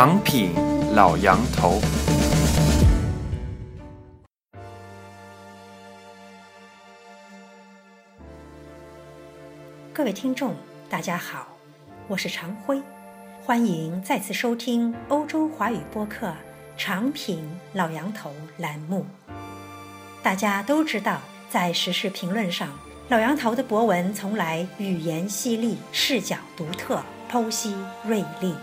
长品老杨头。各位听众，大家好，我是常辉，欢迎再次收听欧洲华语播客《长品老杨头》栏目。大家都知道，在时事评论上，老杨头的博文从来语言犀利，视角独特，剖析锐利。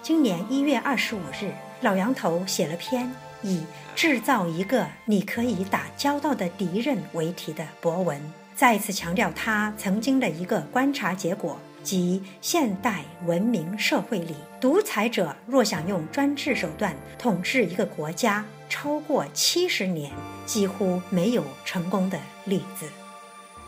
今年一月二十五日，老杨头写了篇以“制造一个你可以打交道的敌人”为题的博文。再次强调他曾经的一个观察结果，即现代文明社会里，独裁者若想用专制手段统治一个国家超过七十年，几乎没有成功的例子。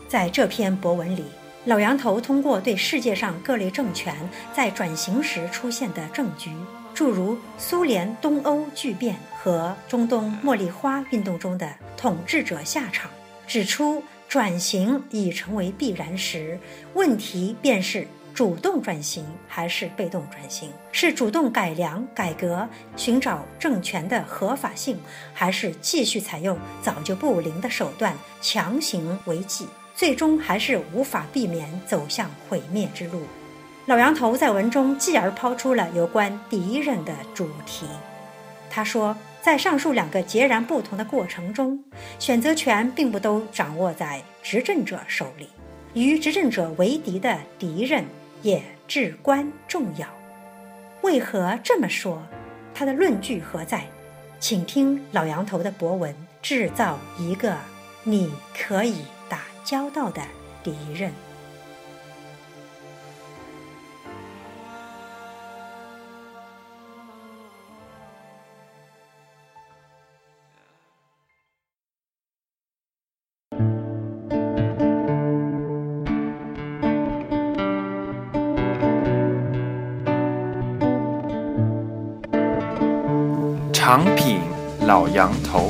在这篇博文里，老杨头通过对世界上各类政权在转型时出现的政局，诸如苏联东欧巨变和中东茉莉花运动中的统治者下场，指出。转型已成为必然时，问题便是主动转型还是被动转型？是主动改良改革，寻找政权的合法性，还是继续采用早就不灵的手段强行为继？最终还是无法避免走向毁灭之路。老杨头在文中继而抛出了有关敌人的主题。他说。在上述两个截然不同的过程中，选择权并不都掌握在执政者手里，与执政者为敌的敌人也至关重要。为何这么说？他的论据何在？请听老杨头的博文：制造一个你可以交道的敌人。长品老羊头，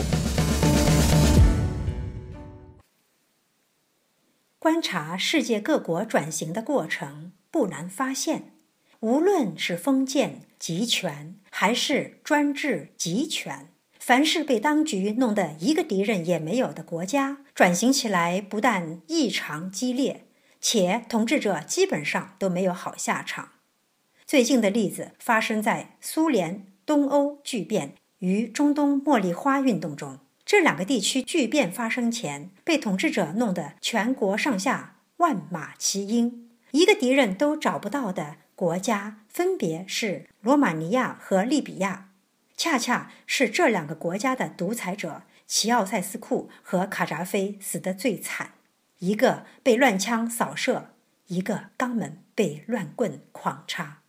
察世界各国转型的过程，不难发现，无论是封建集权，还是专制集权，凡是被当局弄得一个敌人也没有的国家，转型起来不但异常激烈，且统治者基本上都没有好下场。最近的例子发生在苏联东欧巨变。与中东茉莉花运动中，这两个地区巨变发生前，被统治者弄得全国上下万马齐喑，一个敌人都找不到的国家，分别是罗马尼亚和利比亚。恰恰是这两个国家的独裁者齐奥塞斯库和卡扎菲死得最惨，一个被乱枪扫射，一个肛门被乱棍狂插。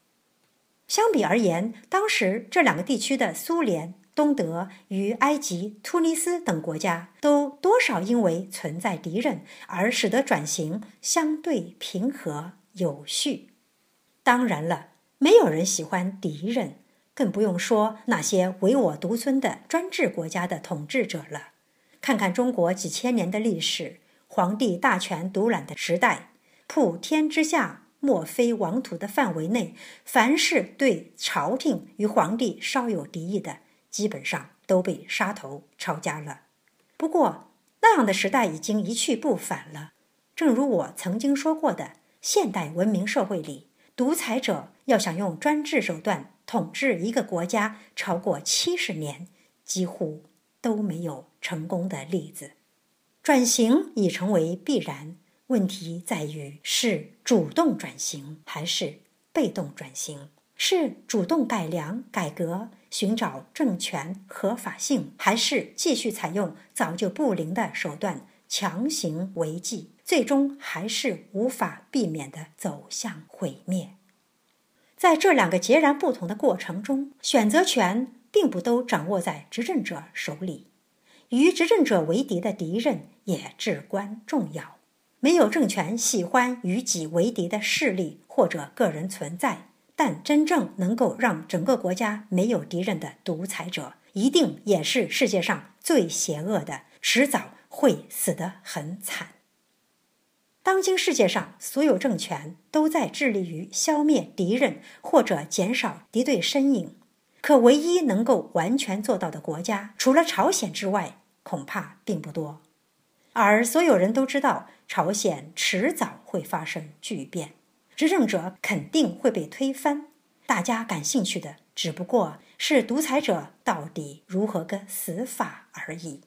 相比而言，当时这两个地区的苏联。东德与埃及、突尼斯等国家都多少因为存在敌人而使得转型相对平和有序。当然了，没有人喜欢敌人，更不用说那些唯我独尊的专制国家的统治者了。看看中国几千年的历史，皇帝大权独揽的时代，普天之下莫非王土的范围内，凡是对朝廷与皇帝稍有敌意的，基本上都被杀头抄家了。不过，那样的时代已经一去不返了。正如我曾经说过的，现代文明社会里，独裁者要想用专制手段统治一个国家超过七十年，几乎都没有成功的例子。转型已成为必然，问题在于是主动转型还是被动转型。是主动改良改革，寻找政权合法性，还是继续采用早就不灵的手段强行维系？最终还是无法避免的走向毁灭。在这两个截然不同的过程中，选择权并不都掌握在执政者手里，与执政者为敌的敌人也至关重要。没有政权喜欢与己为敌的势力或者个人存在。但真正能够让整个国家没有敌人的独裁者，一定也是世界上最邪恶的，迟早会死得很惨。当今世界上所有政权都在致力于消灭敌人或者减少敌对身影，可唯一能够完全做到的国家，除了朝鲜之外，恐怕并不多。而所有人都知道，朝鲜迟早会发生巨变，执政者肯定会被推翻。大家感兴趣的只不过是独裁者到底如何个死法而已。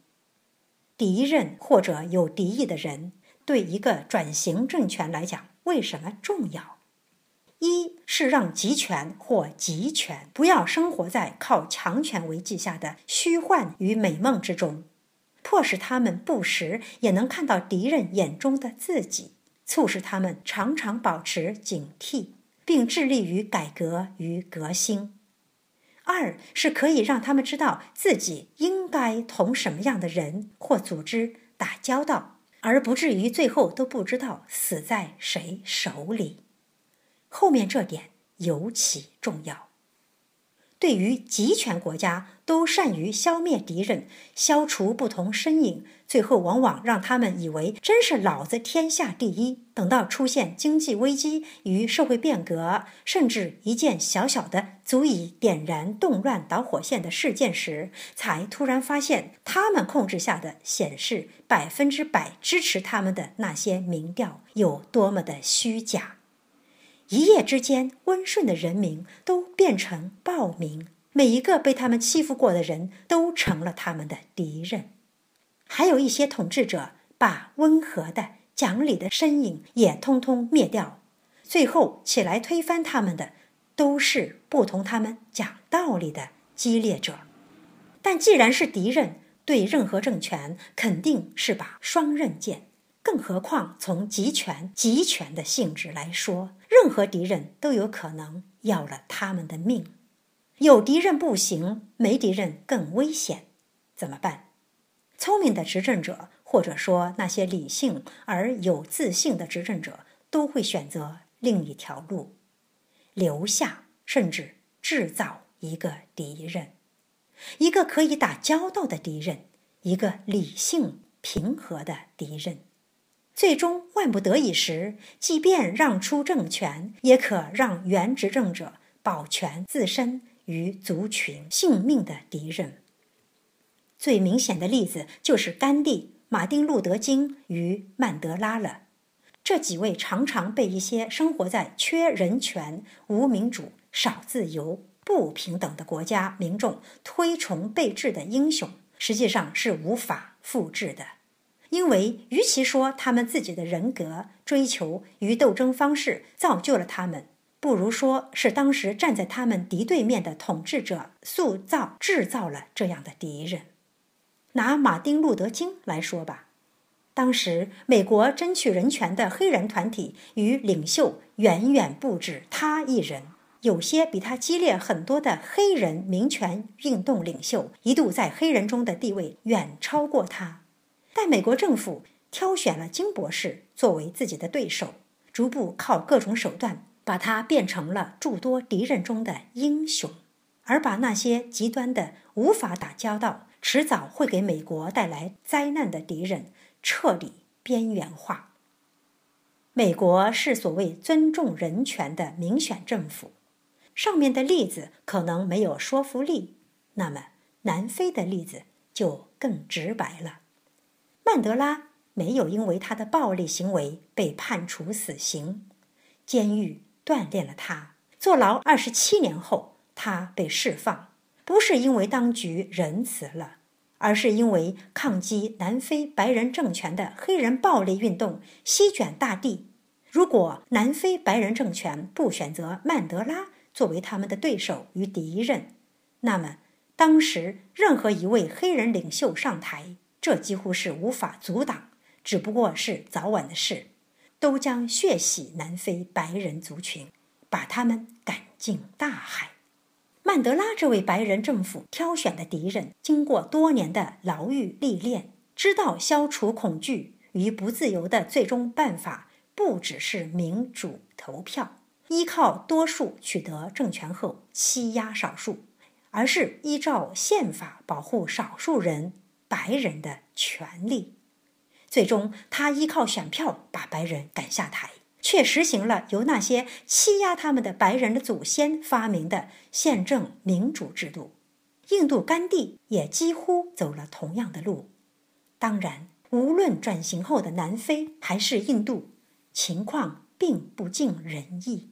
敌人或者有敌意的人，对一个转型政权来讲，为什么重要？一是让集权或集权不要生活在靠强权为计下的虚幻与美梦之中。迫使他们不时也能看到敌人眼中的自己，促使他们常常保持警惕，并致力于改革与革新。二是可以让他们知道自己应该同什么样的人或组织打交道，而不至于最后都不知道死在谁手里。后面这点尤其重要。对于集权国家，都善于消灭敌人，消除不同身影，最后往往让他们以为真是老子天下第一。等到出现经济危机与社会变革，甚至一件小小的足以点燃动乱导火线的事件时，才突然发现他们控制下的显示百分之百支持他们的那些民调有多么的虚假。一夜之间，温顺的人民都变成暴民，每一个被他们欺负过的人都成了他们的敌人。还有一些统治者把温和的、讲理的身影也通通灭掉，最后起来推翻他们的，都是不同他们讲道理的激烈者。但既然是敌人，对任何政权肯定是把双刃剑。更何况，从集权、集权的性质来说，任何敌人都有可能要了他们的命。有敌人不行，没敌人更危险。怎么办？聪明的执政者，或者说那些理性而有自信的执政者，都会选择另一条路：留下，甚至制造一个敌人，一个可以打交道的敌人，一个理性平和的敌人。最终万不得已时，即便让出政权，也可让原执政者保全自身与族群性命的敌人。最明显的例子就是甘地、马丁·路德·金与曼德拉了。这几位常常被一些生活在缺人权、无民主、少自由、不平等的国家民众推崇备至的英雄，实际上是无法复制的。因为，与其说他们自己的人格、追求与斗争方式造就了他们，不如说是当时站在他们敌对面的统治者塑造、制造了这样的敌人。拿马丁·路德·金来说吧，当时美国争取人权的黑人团体与领袖远远不止他一人，有些比他激烈很多的黑人民权运动领袖一度在黑人中的地位远超过他。但美国政府挑选了金博士作为自己的对手，逐步靠各种手段把他变成了诸多敌人中的英雄，而把那些极端的、无法打交道、迟早会给美国带来灾难的敌人彻底边缘化。美国是所谓尊重人权的民选政府，上面的例子可能没有说服力，那么南非的例子就更直白了。曼德拉没有因为他的暴力行为被判处死刑，监狱锻炼了他。坐牢二十七年后，他被释放，不是因为当局仁慈了，而是因为抗击南非白人政权的黑人暴力运动席卷大地。如果南非白人政权不选择曼德拉作为他们的对手与敌人，那么当时任何一位黑人领袖上台。这几乎是无法阻挡，只不过是早晚的事，都将血洗南非白人族群，把他们赶进大海。曼德拉这位白人政府挑选的敌人，经过多年的牢狱历练，知道消除恐惧与不自由的最终办法，不只是民主投票，依靠多数取得政权后欺压少数，而是依照宪法保护少数人。白人的权利，最终他依靠选票把白人赶下台，却实行了由那些欺压他们的白人的祖先发明的宪政民主制度。印度甘地也几乎走了同样的路。当然，无论转型后的南非还是印度，情况并不尽人意。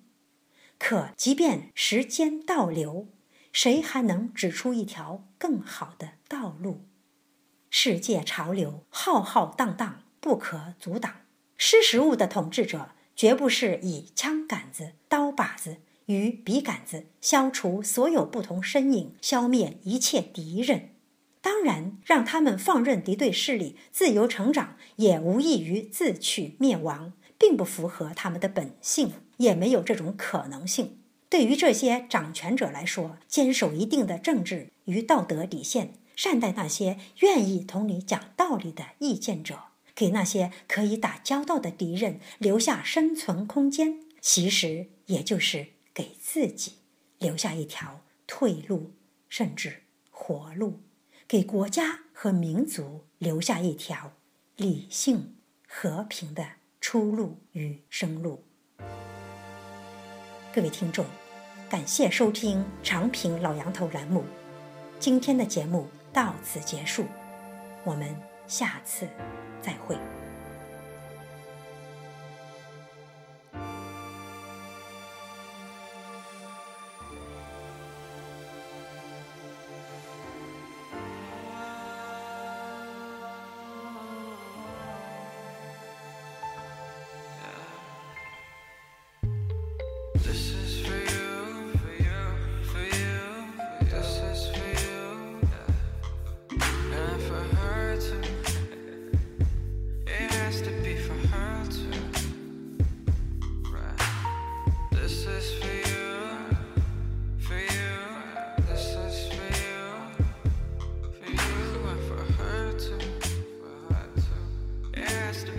可即便时间倒流，谁还能指出一条更好的道路？世界潮流浩浩荡荡，不可阻挡。识时务的统治者绝不是以枪杆子、刀把子。与笔杆子消除所有不同身影，消灭一切敌人。当然，让他们放任敌对势力自由成长，也无异于自取灭亡，并不符合他们的本性，也没有这种可能性。对于这些掌权者来说，坚守一定的政治与道德底线，善待那些愿意同你讲道理的意见者，给那些可以打交道的敌人留下生存空间，其实也就是。给自己留下一条退路，甚至活路；给国家和民族留下一条理性、和平的出路与生路。各位听众，感谢收听《长平老杨头》栏目，今天的节目到此结束，我们下次再会。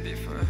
different.